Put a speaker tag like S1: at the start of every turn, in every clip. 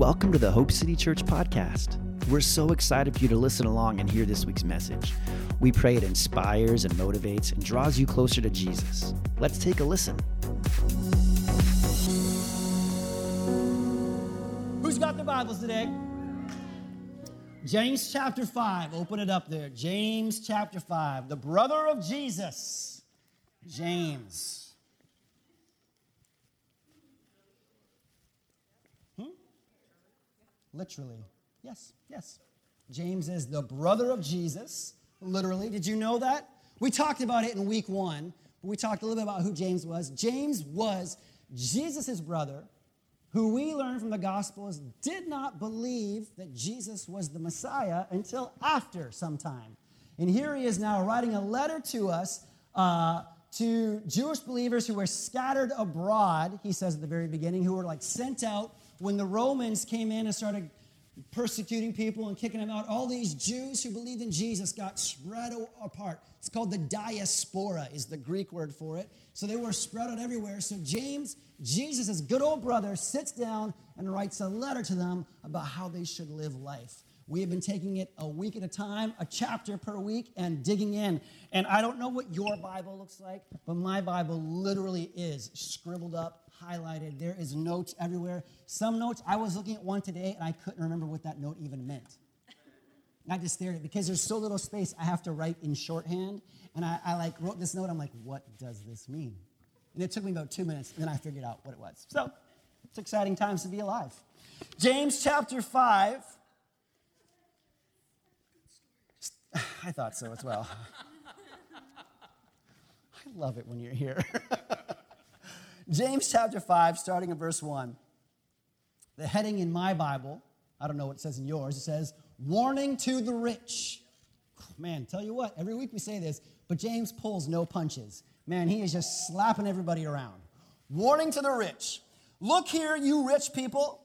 S1: Welcome to the Hope City Church podcast. We're so excited for you to listen along and hear this week's message. We pray it inspires and motivates and draws you closer to Jesus. Let's take a listen.
S2: Who's got their Bibles today? James chapter 5. Open it up there. James chapter 5. The brother of Jesus. James. Literally. Yes, yes. James is the brother of Jesus, literally. Did you know that? We talked about it in week one, but we talked a little bit about who James was. James was Jesus' brother, who we learn from the Gospels did not believe that Jesus was the Messiah until after some time. And here he is now writing a letter to us. Uh, to Jewish believers who were scattered abroad, he says at the very beginning, who were like sent out when the Romans came in and started persecuting people and kicking them out, all these Jews who believed in Jesus got spread apart. It's called the diaspora, is the Greek word for it. So they were spread out everywhere. So James, Jesus' good old brother, sits down and writes a letter to them about how they should live life. We have been taking it a week at a time, a chapter per week, and digging in. And I don't know what your Bible looks like, but my Bible literally is scribbled up highlighted. There is notes everywhere. Some notes, I was looking at one today and I couldn't remember what that note even meant. And I just stared at it because there's so little space. I have to write in shorthand. And I, I like wrote this note. I'm like, what does this mean? And it took me about two minutes, and then I figured out what it was. So it's exciting times to be alive. James chapter 5. I thought so as well. I love it when you're here. James chapter 5, starting at verse 1. The heading in my Bible, I don't know what it says in yours, it says, Warning to the rich. Man, tell you what, every week we say this, but James pulls no punches. Man, he is just slapping everybody around. Warning to the rich. Look here, you rich people.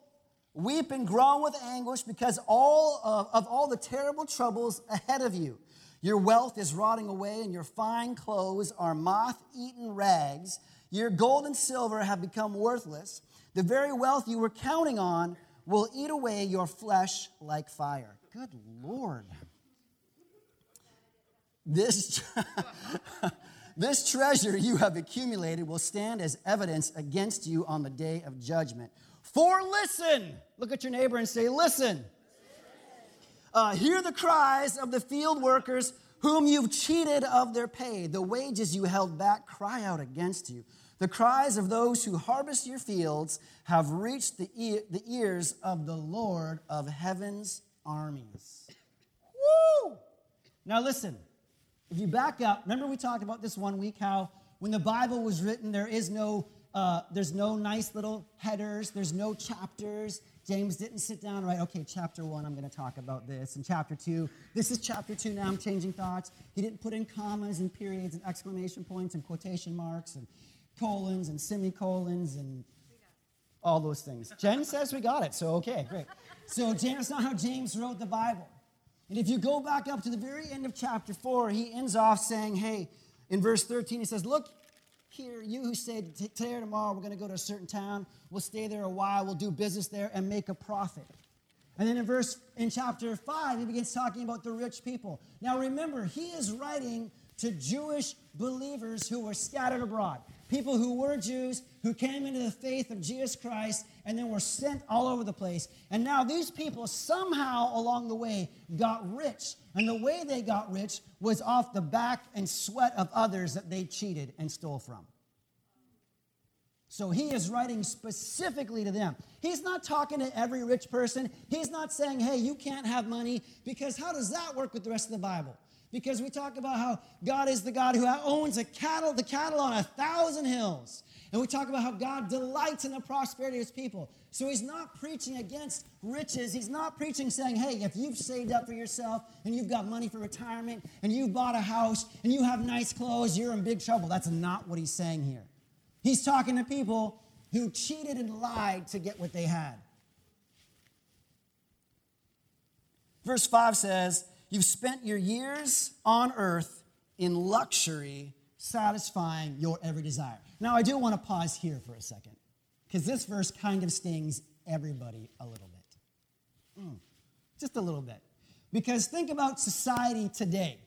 S2: Weep and groan with anguish because all of, of all the terrible troubles ahead of you. Your wealth is rotting away, and your fine clothes are moth eaten rags. Your gold and silver have become worthless. The very wealth you were counting on will eat away your flesh like fire. Good Lord. This, this treasure you have accumulated will stand as evidence against you on the day of judgment. For listen, look at your neighbor and say, Listen. Uh, hear the cries of the field workers whom you've cheated of their pay. The wages you held back cry out against you. The cries of those who harvest your fields have reached the, the ears of the Lord of heaven's armies. Woo! Now listen, if you back up, remember we talked about this one week how when the Bible was written, there is no uh, there's no nice little headers, there's no chapters. James didn't sit down and write, okay, chapter one, I'm going to talk about this. And chapter two, this is chapter two, now I'm changing thoughts. He didn't put in commas and periods and exclamation points and quotation marks and colons and semicolons and all those things. Jen says we got it, so okay, great. So that's not how James wrote the Bible. And if you go back up to the very end of chapter 4, he ends off saying, hey, in verse 13, he says, Look here, you who said, today or tomorrow we're going to go to a certain town, we'll stay there a while, we'll do business there and make a profit. And then in verse, in chapter 5, he begins talking about the rich people. Now remember, he is writing to Jewish believers who were scattered abroad people who were Jews, who came into the faith of Jesus Christ, and then were sent all over the place. And now these people somehow along the way got rich. And the way they got rich was off the back and sweat of others that they cheated and stole from. So he is writing specifically to them. He's not talking to every rich person. He's not saying, hey, you can't have money, because how does that work with the rest of the Bible? because we talk about how God is the God who owns a cattle, the cattle on a thousand hills. And we talk about how God delights in the prosperity of his people. So he's not preaching against riches. He's not preaching saying, hey, if you've saved up for yourself and you've got money for retirement and you've bought a house and you have nice clothes, you're in big trouble. That's not what he's saying here. He's talking to people who cheated and lied to get what they had. Verse 5 says, You've spent your years on earth in luxury, satisfying your every desire. Now, I do want to pause here for a second, because this verse kind of stings everybody a little bit. Mm, just a little bit. Because think about society today.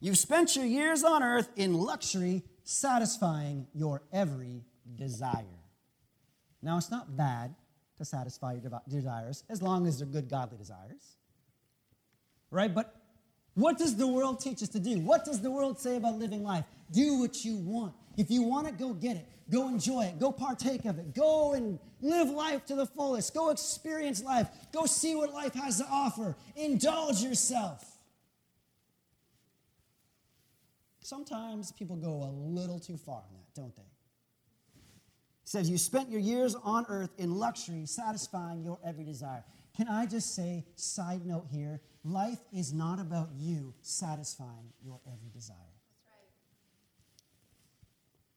S2: You've spent your years on earth in luxury, satisfying your every desire. Now, it's not bad to satisfy your desires as long as they're good, godly desires. Right? But what does the world teach us to do? What does the world say about living life? Do what you want. If you want it, go get it. Go enjoy it. Go partake of it. Go and live life to the fullest. Go experience life. Go see what life has to offer. Indulge yourself. Sometimes people go a little too far on that, don't they? It says, You spent your years on earth in luxury, satisfying your every desire. Can I just say, side note here, life is not about you satisfying your every desire.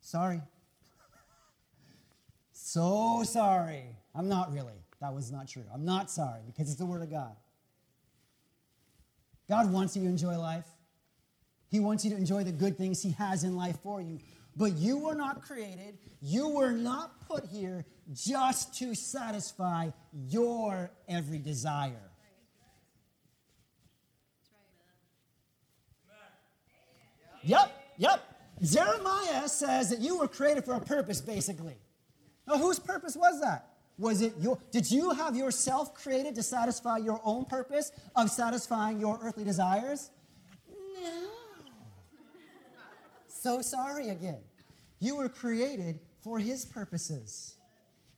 S2: Sorry. so sorry. I'm not really. That was not true. I'm not sorry because it's the Word of God. God wants you to enjoy life. He wants you to enjoy the good things He has in life for you. But you were not created, you were not put here just to satisfy your every desire. Yep, yep. Jeremiah says that you were created for a purpose, basically. Now, whose purpose was that? Was it your, did you have yourself created to satisfy your own purpose of satisfying your earthly desires? No. So sorry again. You were created for His purposes.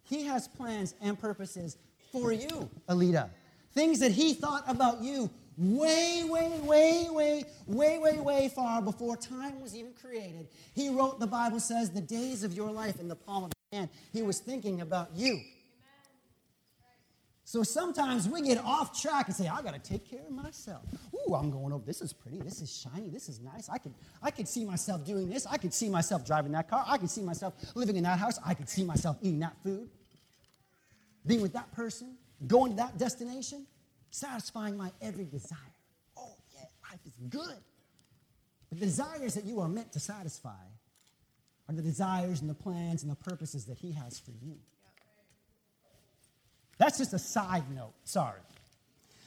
S2: He has plans and purposes for you, Alita. Things that He thought about you way, way, way, way, way, way, way far before time was even created. He wrote, the Bible says, the days of your life in the palm of his hand. He was thinking about you. So sometimes we get off track and say, I got to take care of myself. Ooh, I'm going over. This is pretty. This is shiny. This is nice. I could, I could see myself doing this. I could see myself driving that car. I could see myself living in that house. I could see myself eating that food, being with that person, going to that destination, satisfying my every desire. Oh, yeah, life is good. But the desires that you are meant to satisfy are the desires and the plans and the purposes that He has for you. That's just a side note. Sorry.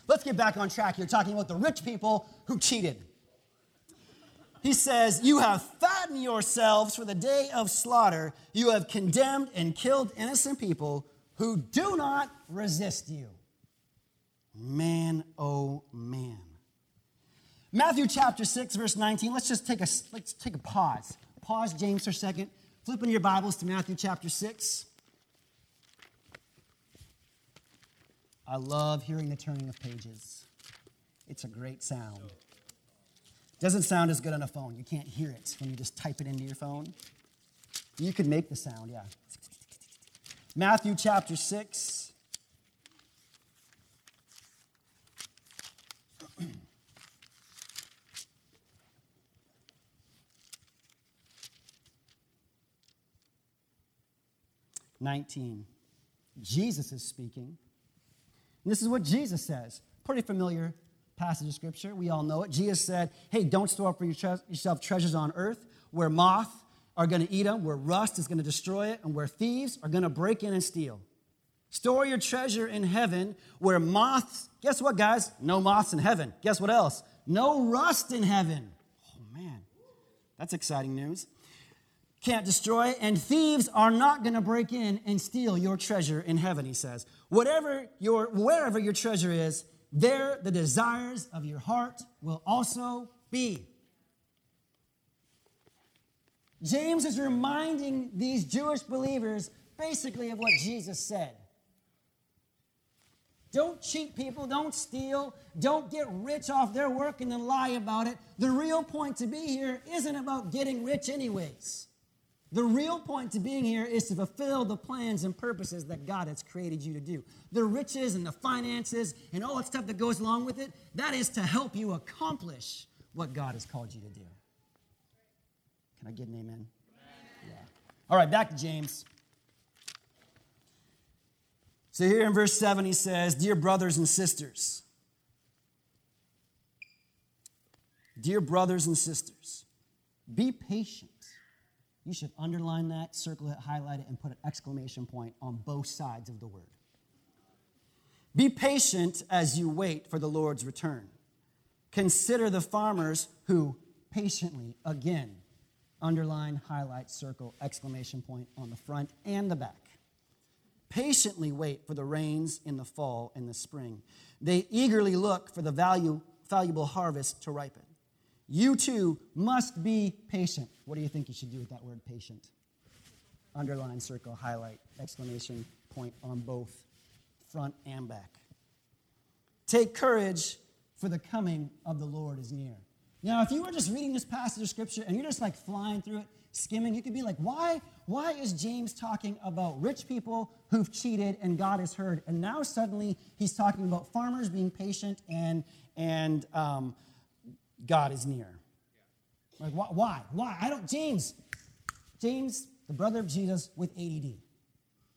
S2: Let's get back on track You're talking about the rich people who cheated. He says, You have fattened yourselves for the day of slaughter. You have condemned and killed innocent people who do not resist you. Man, oh man. Matthew chapter 6, verse 19. Let's just take a, let's take a pause. Pause, James, for a second. Flip in your Bibles to Matthew chapter 6. I love hearing the turning of pages. It's a great sound. Doesn't sound as good on a phone. You can't hear it when you just type it into your phone. You could make the sound, yeah. Matthew chapter 6. Nineteen. Jesus is speaking. And this is what Jesus says. Pretty familiar passage of scripture. We all know it. Jesus said, Hey, don't store up for yourself treasures on earth where moth are going to eat them, where rust is going to destroy it, and where thieves are going to break in and steal. Store your treasure in heaven where moths, guess what, guys? No moths in heaven. Guess what else? No rust in heaven. Oh, man. That's exciting news. Can't destroy, and thieves are not going to break in and steal your treasure in heaven, he says. Whatever your, wherever your treasure is, there the desires of your heart will also be. James is reminding these Jewish believers basically of what Jesus said. Don't cheat people, don't steal, don't get rich off their work and then lie about it. The real point to be here isn't about getting rich, anyways. The real point to being here is to fulfill the plans and purposes that God has created you to do. The riches and the finances and all that stuff that goes along with it, that is to help you accomplish what God has called you to do. Can I get an amen? Yeah. All right, back to James. So here in verse 7, he says, Dear brothers and sisters, dear brothers and sisters, be patient you should underline that, circle it, highlight it, and put an exclamation point on both sides of the word. Be patient as you wait for the Lord's return. Consider the farmers who patiently, again, underline, highlight, circle, exclamation point on the front and the back. Patiently wait for the rains in the fall and the spring. They eagerly look for the value, valuable harvest to ripen. You too must be patient. What do you think you should do with that word patient? Underline, circle, highlight, exclamation point on both front and back. Take courage, for the coming of the Lord is near. Now, if you were just reading this passage of scripture and you're just like flying through it, skimming, you could be like, why, why is James talking about rich people who've cheated and God has heard? And now suddenly he's talking about farmers being patient and, and um, God is near. Like, wh- why? Why? I don't, James, James, the brother of Jesus with ADD.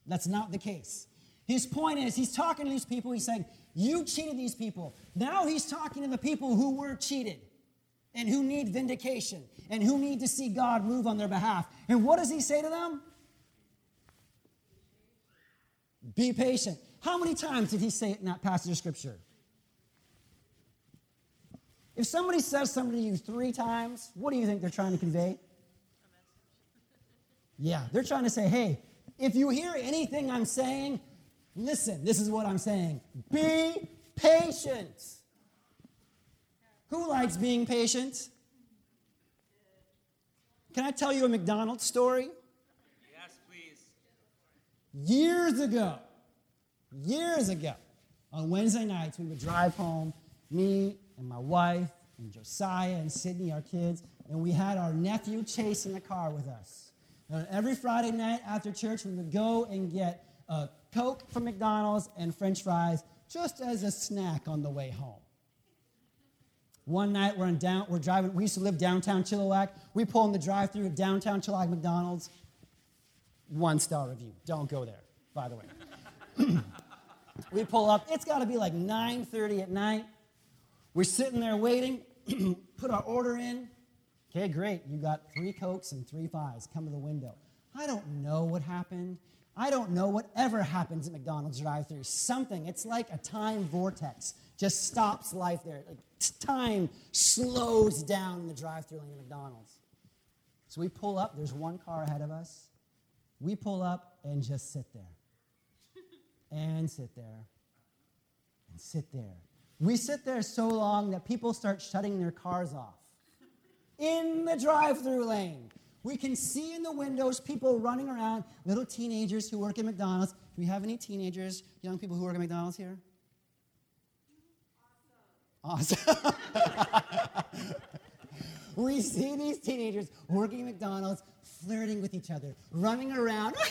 S2: That's not the case. His point is, he's talking to these people, he's saying, You cheated these people. Now he's talking to the people who were cheated and who need vindication and who need to see God move on their behalf. And what does he say to them? Be patient. How many times did he say it in that passage of scripture? If somebody says something to you three times, what do you think they're trying to convey? Yeah, they're trying to say, hey, if you hear anything I'm saying, listen, this is what I'm saying. Be patient. Who likes being patient? Can I tell you a McDonald's story?
S3: Yes, please.
S2: Years ago, years ago, on Wednesday nights, we would drive home, me and my wife and Josiah and Sydney, our kids, and we had our nephew Chase in the car with us. And every Friday night after church, we would go and get a Coke from McDonald's and French fries just as a snack on the way home. One night we're in down, we're driving. We used to live downtown Chilliwack. We pull in the drive-through at downtown Chilliwack McDonald's. One star review. Don't go there, by the way. we pull up. It's got to be like 9:30 at night. We're sitting there waiting. Put our order in. Okay, great. You got three cokes and three pies. Come to the window. I don't know what happened. I don't know whatever happens at McDonald's drive-through. Something. It's like a time vortex. Just stops life there. Like time slows down in the drive-through lane of McDonald's. So we pull up. There's one car ahead of us. We pull up and just sit there. And sit there. And sit there. We sit there so long that people start shutting their cars off in the drive through lane. We can see in the windows people running around, little teenagers who work at McDonald's. Do we have any teenagers, young people who work at McDonald's here? Awesome. we see these teenagers working at McDonald's, flirting with each other, running around.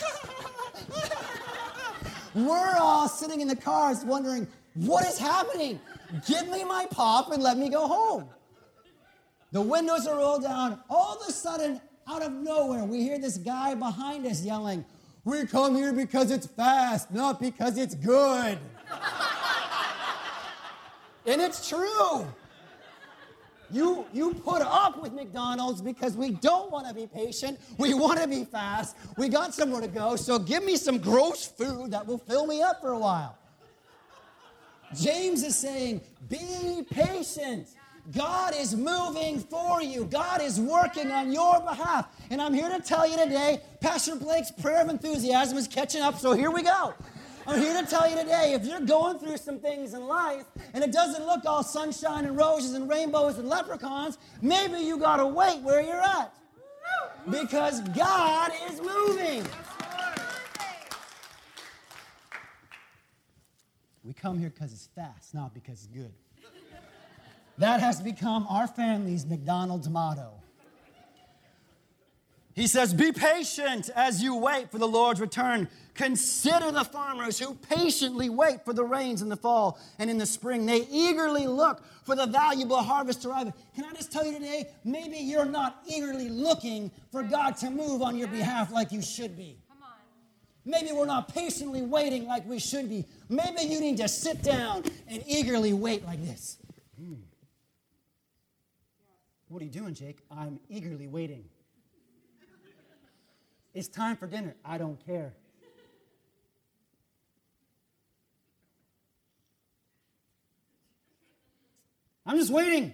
S2: We're all sitting in the cars wondering, what is happening? Give me my pop and let me go home. The windows are rolled down. All of a sudden, out of nowhere, we hear this guy behind us yelling, We come here because it's fast, not because it's good. and it's true. You, you put up with McDonald's because we don't want to be patient. We want to be fast. We got somewhere to go, so give me some gross food that will fill me up for a while. James is saying, be patient. God is moving for you. God is working on your behalf. And I'm here to tell you today, Pastor Blake's prayer of enthusiasm is catching up, so here we go. I'm here to tell you today if you're going through some things in life and it doesn't look all sunshine and roses and rainbows and leprechauns, maybe you got to wait where you're at. Because God is moving. We come here because it's fast, not because it's good. That has become our family's McDonald's motto. He says, Be patient as you wait for the Lord's return. Consider the farmers who patiently wait for the rains in the fall and in the spring. They eagerly look for the valuable harvest to arrive. Can I just tell you today, maybe you're not eagerly looking for God to move on your behalf like you should be. Maybe we're not patiently waiting like we should be. Maybe you need to sit down and eagerly wait like this. Hmm. What are you doing, Jake? I'm eagerly waiting. It's time for dinner. I don't care. I'm just waiting.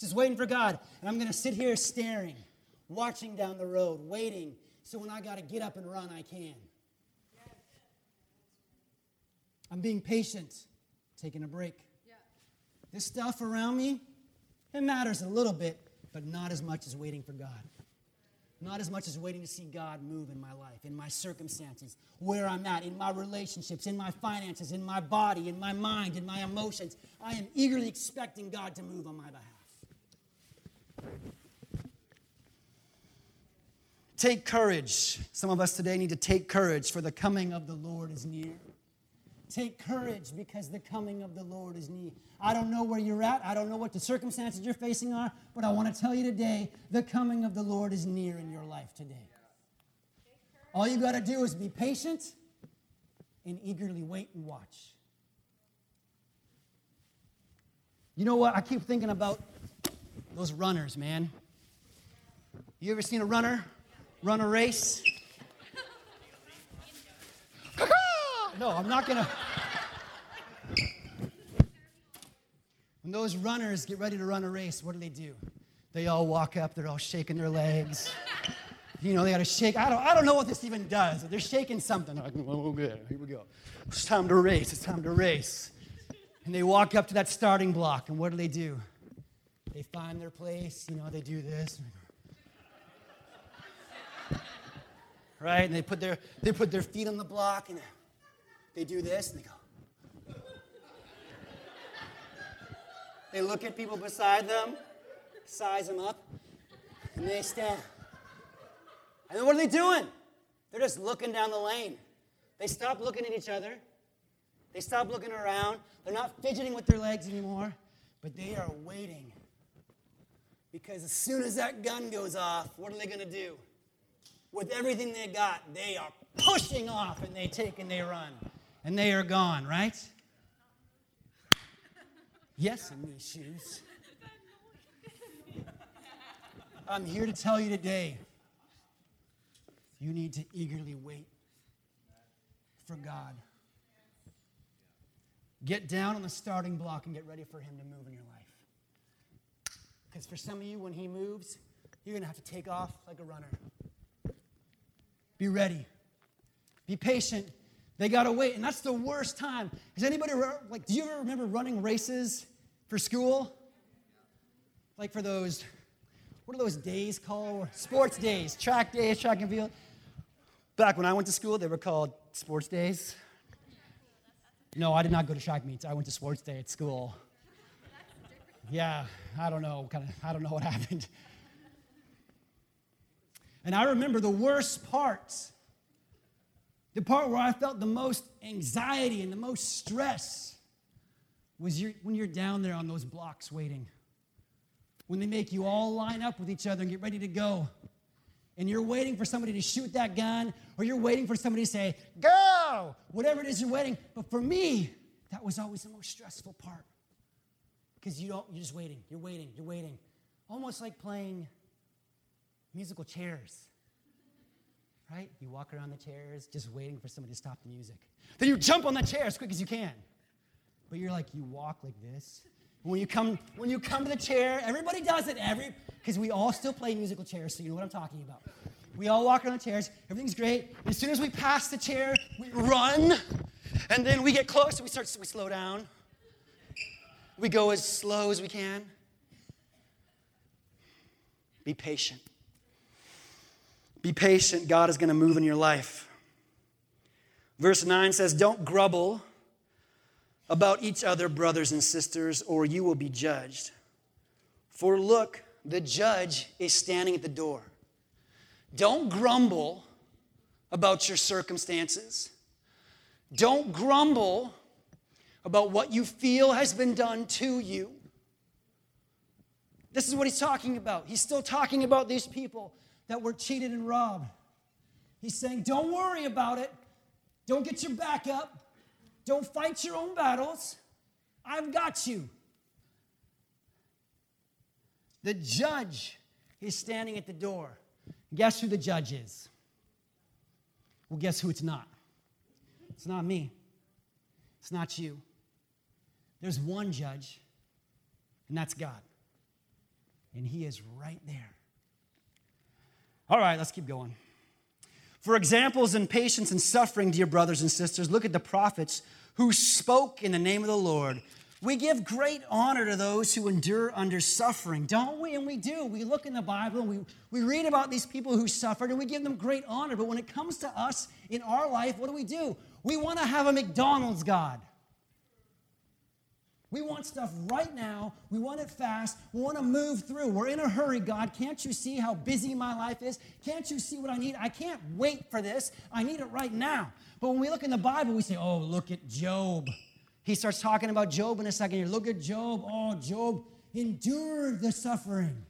S2: Just waiting for God. And I'm going to sit here staring, watching down the road, waiting. So when I got to get up and run, I can. I'm being patient, taking a break. This stuff around me, it matters a little bit, but not as much as waiting for God. Not as much as waiting to see God move in my life, in my circumstances, where I'm at, in my relationships, in my finances, in my body, in my mind, in my emotions. I am eagerly expecting God to move on my behalf. Take courage. Some of us today need to take courage, for the coming of the Lord is near. Take courage because the coming of the Lord is near. I don't know where you're at. I don't know what the circumstances you're facing are, but I want to tell you today the coming of the Lord is near in your life today. All you got to do is be patient and eagerly wait and watch. You know what? I keep thinking about those runners, man. You ever seen a runner run a race? no, I'm not going to. Those runners get ready to run a race, what do they do? They all walk up, they're all shaking their legs. You know, they got to shake. I don't, I don't know what this even does. They're shaking something. Like, oh, good. Here we go. It's time to race. It's time to race. And they walk up to that starting block, and what do they do? They find their place. You know, they do this. Right? And they put their, they put their feet on the block, and they do this, and they go, They look at people beside them, size them up, and they stand. And then what are they doing? They're just looking down the lane. They stop looking at each other. They stop looking around. They're not fidgeting with their legs anymore, but they are waiting. Because as soon as that gun goes off, what are they going to do? With everything they got, they are pushing off and they take and they run. And they are gone, right? Yes, in these shoes. I'm here to tell you today you need to eagerly wait for God. Get down on the starting block and get ready for Him to move in your life. Because for some of you, when He moves, you're going to have to take off like a runner. Be ready. Be patient they got to wait, and that's the worst time. Does anybody, like, do you ever remember running races for school? Like for those, what are those days called? Sports days, track days, track and field. Back when I went to school, they were called sports days. No, I did not go to track meets. I went to sports day at school. Yeah, I don't know, kind of, I don't know what happened. And I remember the worst parts the part where I felt the most anxiety and the most stress was when you're down there on those blocks waiting. When they make you all line up with each other and get ready to go. And you're waiting for somebody to shoot that gun, or you're waiting for somebody to say, go! Whatever it is you're waiting. But for me, that was always the most stressful part. Because you don't, you're just waiting, you're waiting, you're waiting. Almost like playing musical chairs right? You walk around the chairs just waiting for somebody to stop the music. Then you jump on that chair as quick as you can. But you're like, you walk like this. When you come, when you come to the chair, everybody does it, every because we all still play musical chairs, so you know what I'm talking about. We all walk around the chairs, everything's great. As soon as we pass the chair, we run, and then we get close, we start we slow down. We go as slow as we can. Be patient. Be patient, God is going to move in your life. Verse 9 says, Don't grumble about each other, brothers and sisters, or you will be judged. For look, the judge is standing at the door. Don't grumble about your circumstances. Don't grumble about what you feel has been done to you. This is what he's talking about. He's still talking about these people that were cheated and robbed. He's saying, Don't worry about it. Don't get your back up. Don't fight your own battles. I've got you. The judge is standing at the door. Guess who the judge is? Well, guess who it's not? It's not me. It's not you. There's one judge, And that's God. And He is right there. All right, let's keep going. For examples in patience and suffering, dear brothers and sisters, look at the prophets who spoke in the name of the Lord. We give great honor to those who endure under suffering, don't we? And we do. We look in the Bible and we, we read about these people who suffered and we give them great honor. But when it comes to us in our life, what do we do? We want to have a McDonald's God. We want stuff right now. We want it fast. We want to move through. We're in a hurry, God. Can't you see how busy my life is? Can't you see what I need? I can't wait for this. I need it right now. But when we look in the Bible, we say, oh, look at Job. He starts talking about Job in a second here. Look at Job. Oh, Job endured the suffering.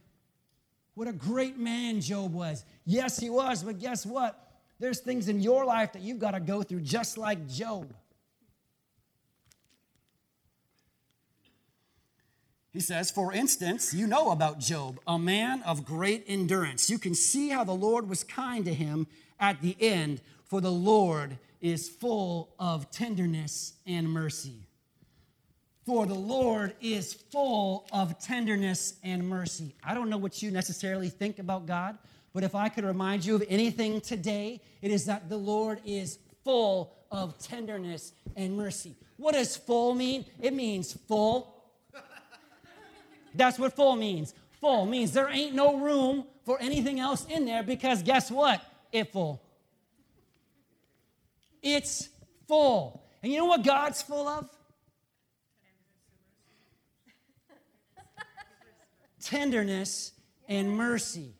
S2: What a great man Job was. Yes, he was, but guess what? There's things in your life that you've got to go through just like Job. He says, For instance, you know about Job, a man of great endurance. You can see how the Lord was kind to him at the end, for the Lord is full of tenderness and mercy. For the Lord is full of tenderness and mercy. I don't know what you necessarily think about God, but if I could remind you of anything today, it is that the Lord is full of tenderness and mercy. What does full mean? It means full. That's what full means. Full means there ain't no room for anything else in there because guess what? It full. It's full. And you know what God's full of? tenderness and mercy.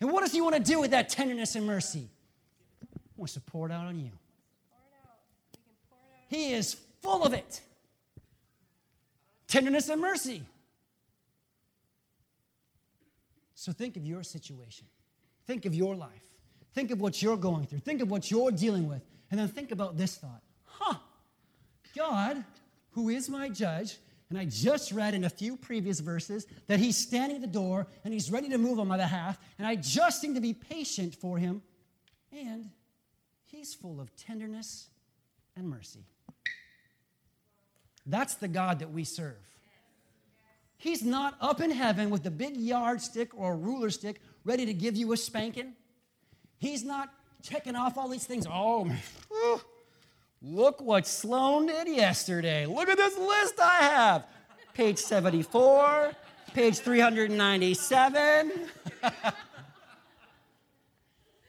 S2: And what does he want to do with that tenderness and mercy? He wants to pour it out on you. He is full of it. Tenderness and mercy. So think of your situation. Think of your life. Think of what you're going through. Think of what you're dealing with. And then think about this thought. Huh. God, who is my judge, and I just read in a few previous verses that he's standing at the door and he's ready to move on my behalf. And I just need to be patient for him. And he's full of tenderness and mercy. That's the God that we serve. He's not up in heaven with a big yardstick or a ruler stick ready to give you a spanking. He's not checking off all these things. Oh, Look what Sloan did yesterday. Look at this list I have. Page 74, page 397.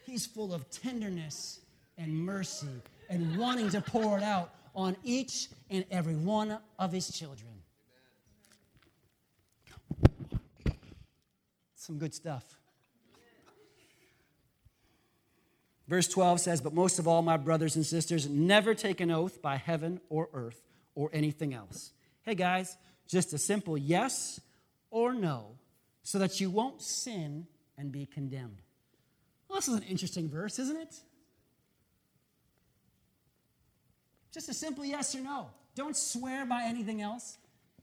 S2: He's full of tenderness and mercy and wanting to pour it out on each and every one of his children. Some good stuff. Verse 12 says, But most of all, my brothers and sisters, never take an oath by heaven or earth or anything else. Hey guys, just a simple yes or no so that you won't sin and be condemned. Well, this is an interesting verse, isn't it? Just a simple yes or no. Don't swear by anything else.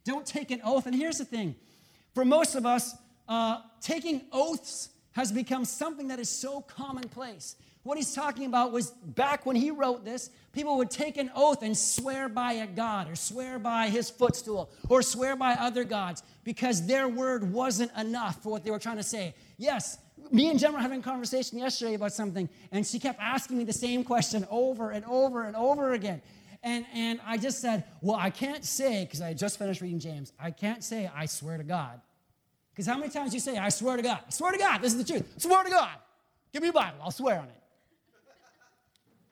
S2: Don't take an oath. And here's the thing for most of us, uh, taking oaths has become something that is so commonplace. What he's talking about was back when he wrote this, people would take an oath and swear by a god or swear by his footstool or swear by other gods because their word wasn't enough for what they were trying to say. Yes, me and Jen were having a conversation yesterday about something, and she kept asking me the same question over and over and over again. And, and I just said, Well, I can't say, because I just finished reading James, I can't say, I swear to God. Because how many times you say, I swear to God? I swear to God, this is the truth. Swear to God. Give me a Bible, I'll swear on it.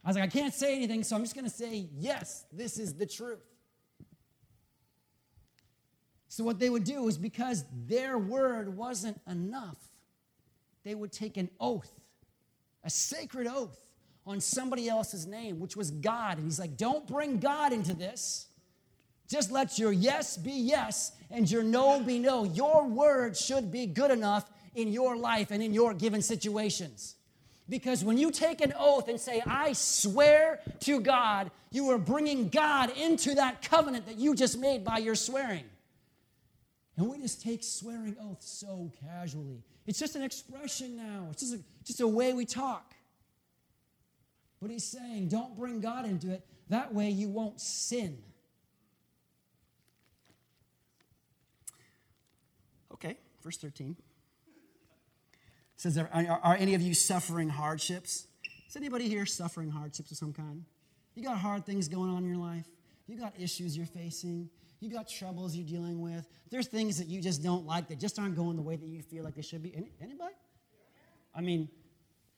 S2: I was like, I can't say anything, so I'm just going to say, yes, this is the truth. So, what they would do is because their word wasn't enough, they would take an oath, a sacred oath, on somebody else's name, which was God. And he's like, don't bring God into this. Just let your yes be yes and your no be no. Your word should be good enough in your life and in your given situations. Because when you take an oath and say, I swear to God, you are bringing God into that covenant that you just made by your swearing. And we just take swearing oaths so casually. It's just an expression now, it's just a, just a way we talk. But he's saying, don't bring God into it. That way you won't sin. Okay, verse 13. It says, are, are, are any of you suffering hardships? Is anybody here suffering hardships of some kind? You got hard things going on in your life. You got issues you're facing. You got troubles you're dealing with. There's things that you just don't like that just aren't going the way that you feel like they should be. Any, anybody? I mean,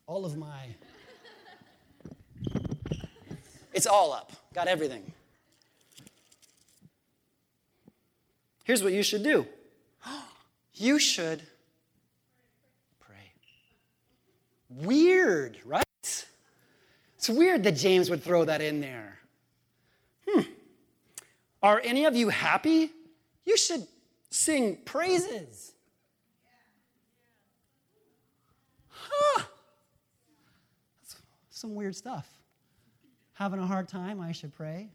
S2: all of my. It's all up. Got everything. Here's what you should do you should pray. Weird, right? It's weird that James would throw that in there. Hmm. Are any of you happy? You should sing praises. Huh. That's some weird stuff. Having a hard time, I should pray.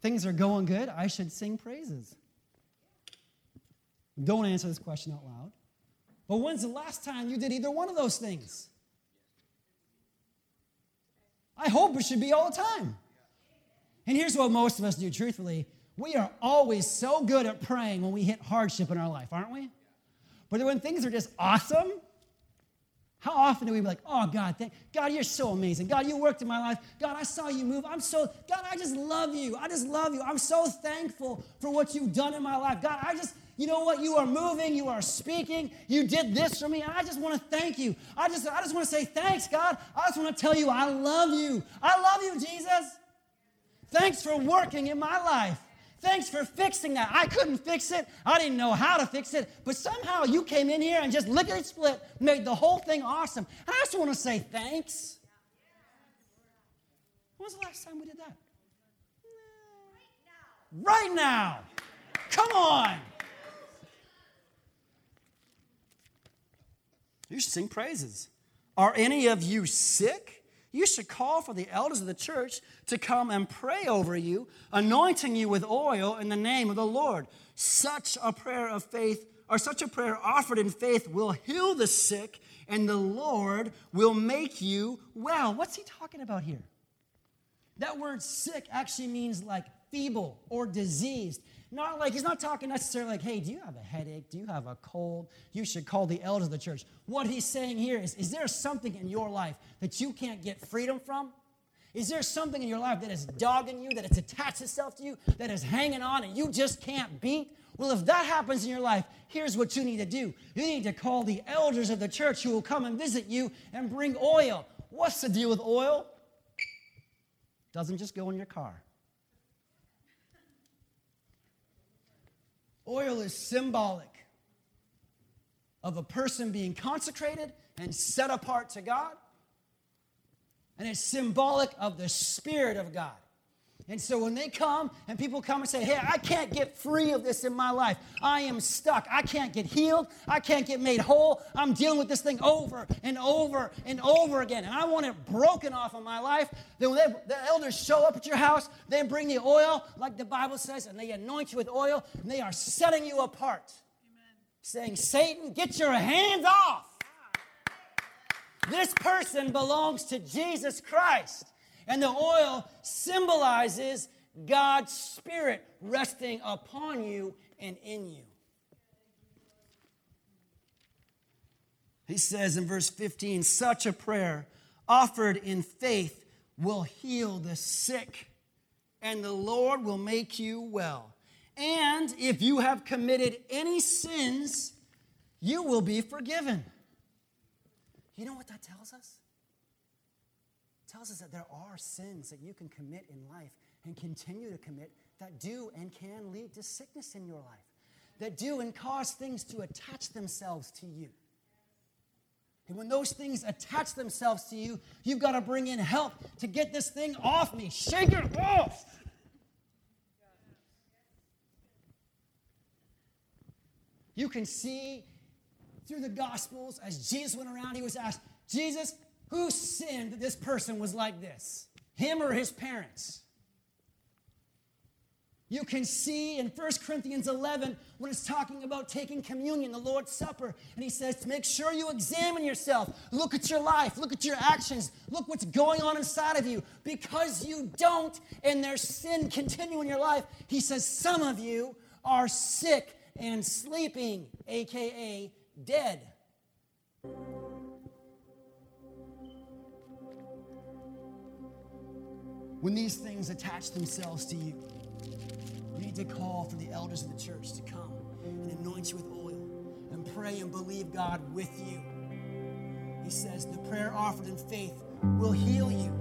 S2: Things are going good, I should sing praises. Don't answer this question out loud. But when's the last time you did either one of those things? I hope it should be all the time. And here's what most of us do, truthfully. We are always so good at praying when we hit hardship in our life, aren't we? But when things are just awesome, how often do we be like, oh, God, thank, God, you're so amazing. God, you worked in my life. God, I saw you move. I'm so, God, I just love you. I just love you. I'm so thankful for what you've done in my life. God, I just, you know what? You are moving. You are speaking. You did this for me. And I just want to thank you. I just, I just want to say thanks, God. I just want to tell you I love you. I love you, Jesus. Thanks for working in my life. Thanks for fixing that. I couldn't fix it. I didn't know how to fix it. But somehow you came in here and just lickety split, made the whole thing awesome. And I just want to say thanks. When was the last time we did that? Right now. Right now. Come on. You should sing praises. Are any of you sick? You should call for the elders of the church to come and pray over you, anointing you with oil in the name of the Lord. Such a prayer of faith, or such a prayer offered in faith, will heal the sick, and the Lord will make you well. What's he talking about here? That word sick actually means like feeble or diseased. Not like, he's not talking necessarily like, hey, do you have a headache? Do you have a cold? You should call the elders of the church. What he's saying here is, is there something in your life that you can't get freedom from? Is there something in your life that is dogging you, that it's attached itself to you, that is hanging on and you just can't beat? Well, if that happens in your life, here's what you need to do. You need to call the elders of the church who will come and visit you and bring oil. What's the deal with oil? Doesn't just go in your car. Oil is symbolic of a person being consecrated and set apart to God. And it's symbolic of the Spirit of God. And so when they come and people come and say, Hey, I can't get free of this in my life. I am stuck. I can't get healed. I can't get made whole. I'm dealing with this thing over and over and over again. And I want it broken off of my life. Then when they, the elders show up at your house, they bring the oil, like the Bible says, and they anoint you with oil, and they are setting you apart. Amen. Saying, Satan, get your hands off. This person belongs to Jesus Christ. And the oil symbolizes God's Spirit resting upon you and in you. He says in verse 15, such a prayer offered in faith will heal the sick, and the Lord will make you well. And if you have committed any sins, you will be forgiven. You know what that tells us? Tells us that there are sins that you can commit in life and continue to commit that do and can lead to sickness in your life, that do and cause things to attach themselves to you. And when those things attach themselves to you, you've got to bring in help to get this thing off me. Shake it off. You can see through the Gospels as Jesus went around, he was asked, Jesus, who sinned that this person was like this? Him or his parents? You can see in 1 Corinthians 11 when it's talking about taking communion, the Lord's Supper, and he says to make sure you examine yourself. Look at your life, look at your actions, look what's going on inside of you. Because you don't and there's sin continue in your life, he says some of you are sick and sleeping, aka dead. When these things attach themselves to you, you need to call for the elders of the church to come and anoint you with oil and pray and believe God with you. He says, The prayer offered in faith will heal you.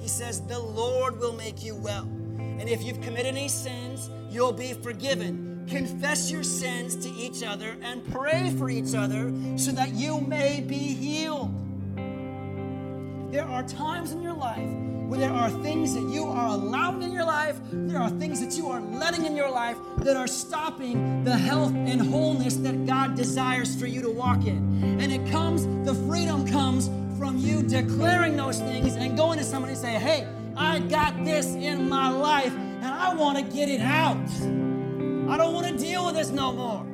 S2: He says, The Lord will make you well. And if you've committed any sins, you'll be forgiven. Confess your sins to each other and pray for each other so that you may be healed. There are times in your life where there are things that you are allowing in your life, there are things that you are letting in your life that are stopping the health and wholeness that God desires for you to walk in. And it comes, the freedom comes from you declaring those things and going to somebody and say, hey, I got this in my life and I want to get it out. I don't want to deal with this no more.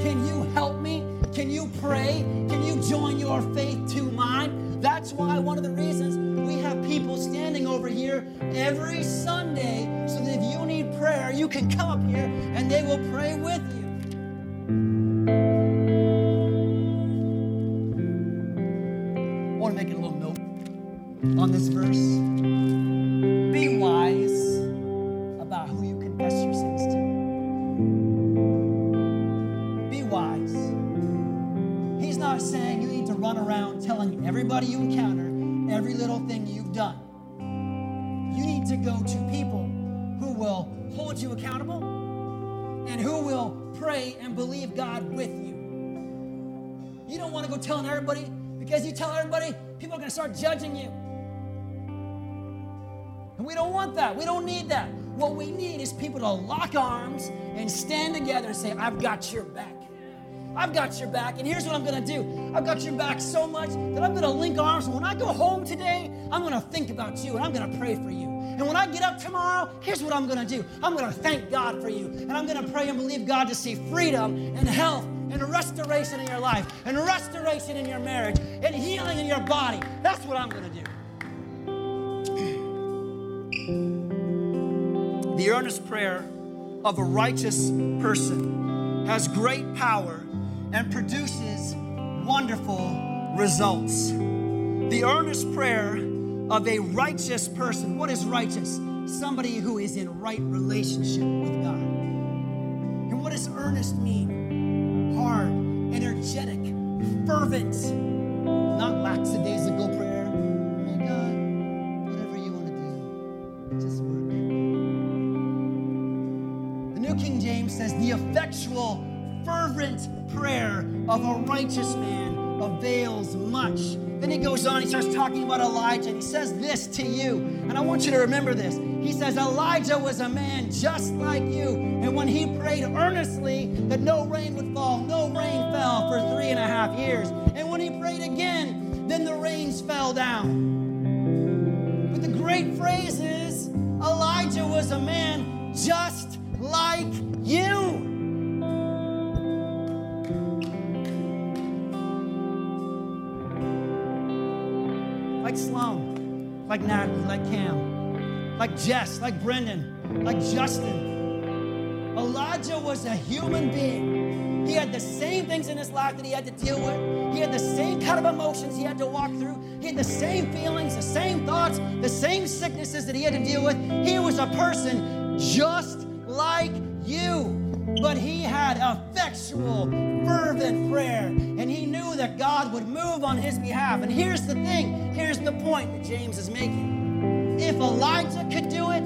S2: Can you help me? Can you pray? Can you join your faith to mine? That's why one of the reasons we have people standing over here every Sunday so that if you need prayer, you can come up here and they will pray with you. I want to make it a little note on this verse. Be wise about who you confess your sins to. Be wise. He's not saying you need to run around telling everybody you little thing you've done. You need to go to people who will hold you accountable and who will pray and believe God with you. You don't want to go telling everybody because you tell everybody, people are going to start judging you. And we don't want that. We don't need that. What we need is people to lock arms and stand together and say, I've got your back. I've got your back, and here's what I'm gonna do. I've got your back so much that I'm gonna link arms. When I go home today, I'm gonna think about you and I'm gonna pray for you. And when I get up tomorrow, here's what I'm gonna do I'm gonna thank God for you. And I'm gonna pray and believe God to see freedom and health and restoration in your life, and restoration in your marriage, and healing in your body. That's what I'm gonna do. The earnest prayer of a righteous person has great power and produces wonderful results. The earnest prayer of a righteous person. What is righteous? Somebody who is in right relationship with God. And what does earnest mean? Hard, energetic, fervent, not lackadaisical prayer. Oh God, whatever you want to do, just work. The New King James says, the effectual fervent prayer of a righteous man avails much. Then he goes on, he starts talking about Elijah, and he says this to you. And I want you to remember this. He says, Elijah was a man just like you. And when he prayed earnestly that no rain would fall, no rain fell for three and a half years. And when he prayed again, then the rains fell down. But the great phrase is Elijah was a man just like you. Like Natalie, like Cam, like Jess, like Brendan, like Justin. Elijah was a human being. He had the same things in his life that he had to deal with. He had the same kind of emotions he had to walk through. He had the same feelings, the same thoughts, the same sicknesses that he had to deal with. He was a person just like you. But he had effectual, fervent prayer, and he knew that God would move on his behalf. And here's the thing here's the point that James is making. If Elijah could do it,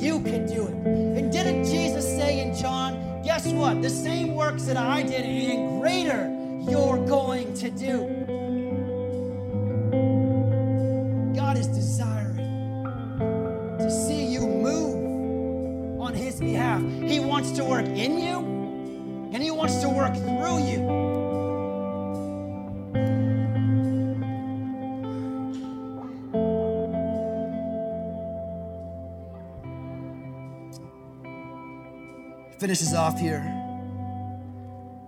S2: you could do it. And didn't Jesus say in John, guess what? The same works that I did and greater you're going to do. Wants to work in you and he wants to work through you. Finishes off here.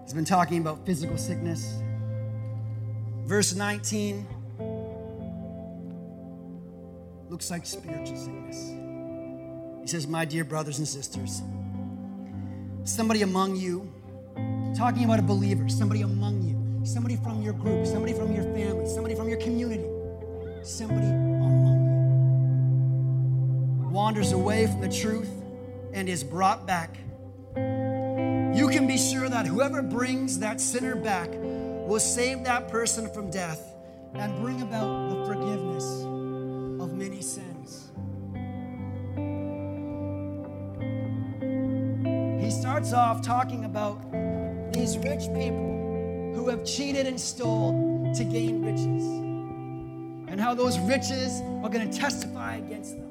S2: He's been talking about physical sickness. Verse 19 looks like spiritual sickness. He says, My dear brothers and sisters, somebody among you, talking about a believer, somebody among you, somebody from your group, somebody from your family, somebody from your community, somebody among you, wanders away from the truth and is brought back, you can be sure that whoever brings that sinner back will save that person from death and bring about the forgiveness of many sins. Starts off talking about these rich people who have cheated and stole to gain riches, and how those riches are going to testify against them.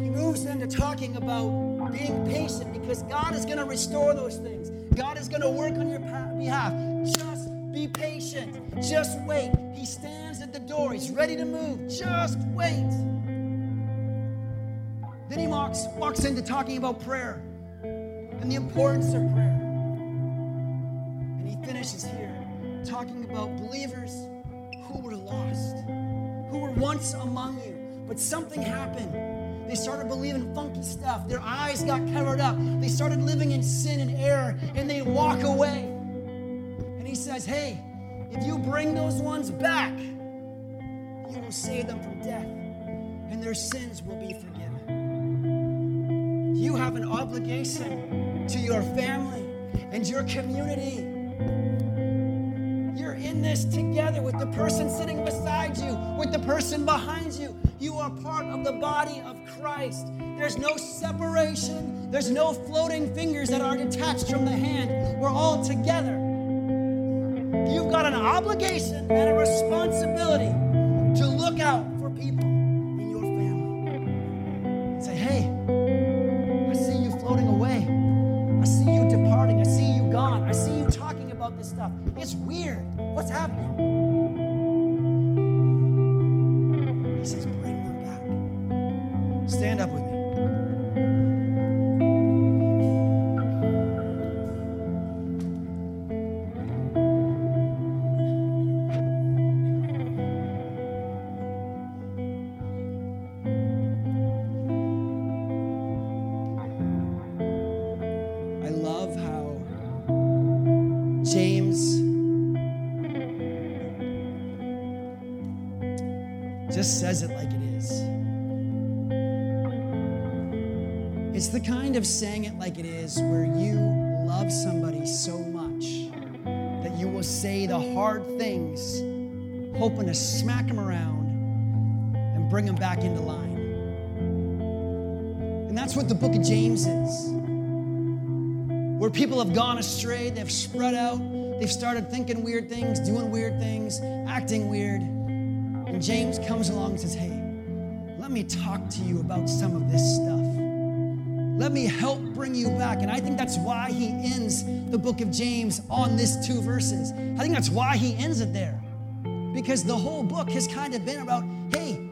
S2: He moves into talking about being patient because God is going to restore those things. God is going to work on your behalf. Just be patient. Just wait. He stands at the door. He's ready to move. Just wait. Then he walks, walks into talking about prayer and the importance of prayer. And he finishes here talking about believers who were lost, who were once among you, but something happened. They started believing funky stuff. Their eyes got covered up. They started living in sin and error, and they walk away. And he says, Hey, if you bring those ones back, you will save them from death, and their sins will be forgiven. You have an obligation to your family and your community. You're in this together with the person sitting beside you, with the person behind you. You are part of the body of Christ. There's no separation, there's no floating fingers that are detached from the hand. We're all together. You've got an obligation and a responsibility to look out for people about this stuff. It's weird. What's happening? Hoping to smack them around and bring them back into line. And that's what the book of James is where people have gone astray, they've spread out, they've started thinking weird things, doing weird things, acting weird. And James comes along and says, Hey, let me talk to you about some of this stuff. Let me help bring you back. And I think that's why he ends the book of James on this two verses. I think that's why he ends it there. Because the whole book has kind of been about, hey,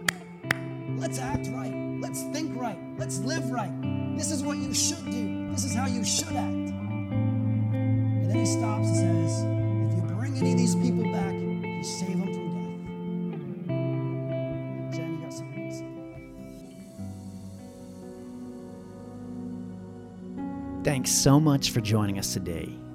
S2: let's act right, let's think right, let's live right. This is what you should do, this is how you should act. And then he stops and says, if you bring any of these people back, you save them from death. Jen, you got something to say?
S1: Thanks so much for joining us today.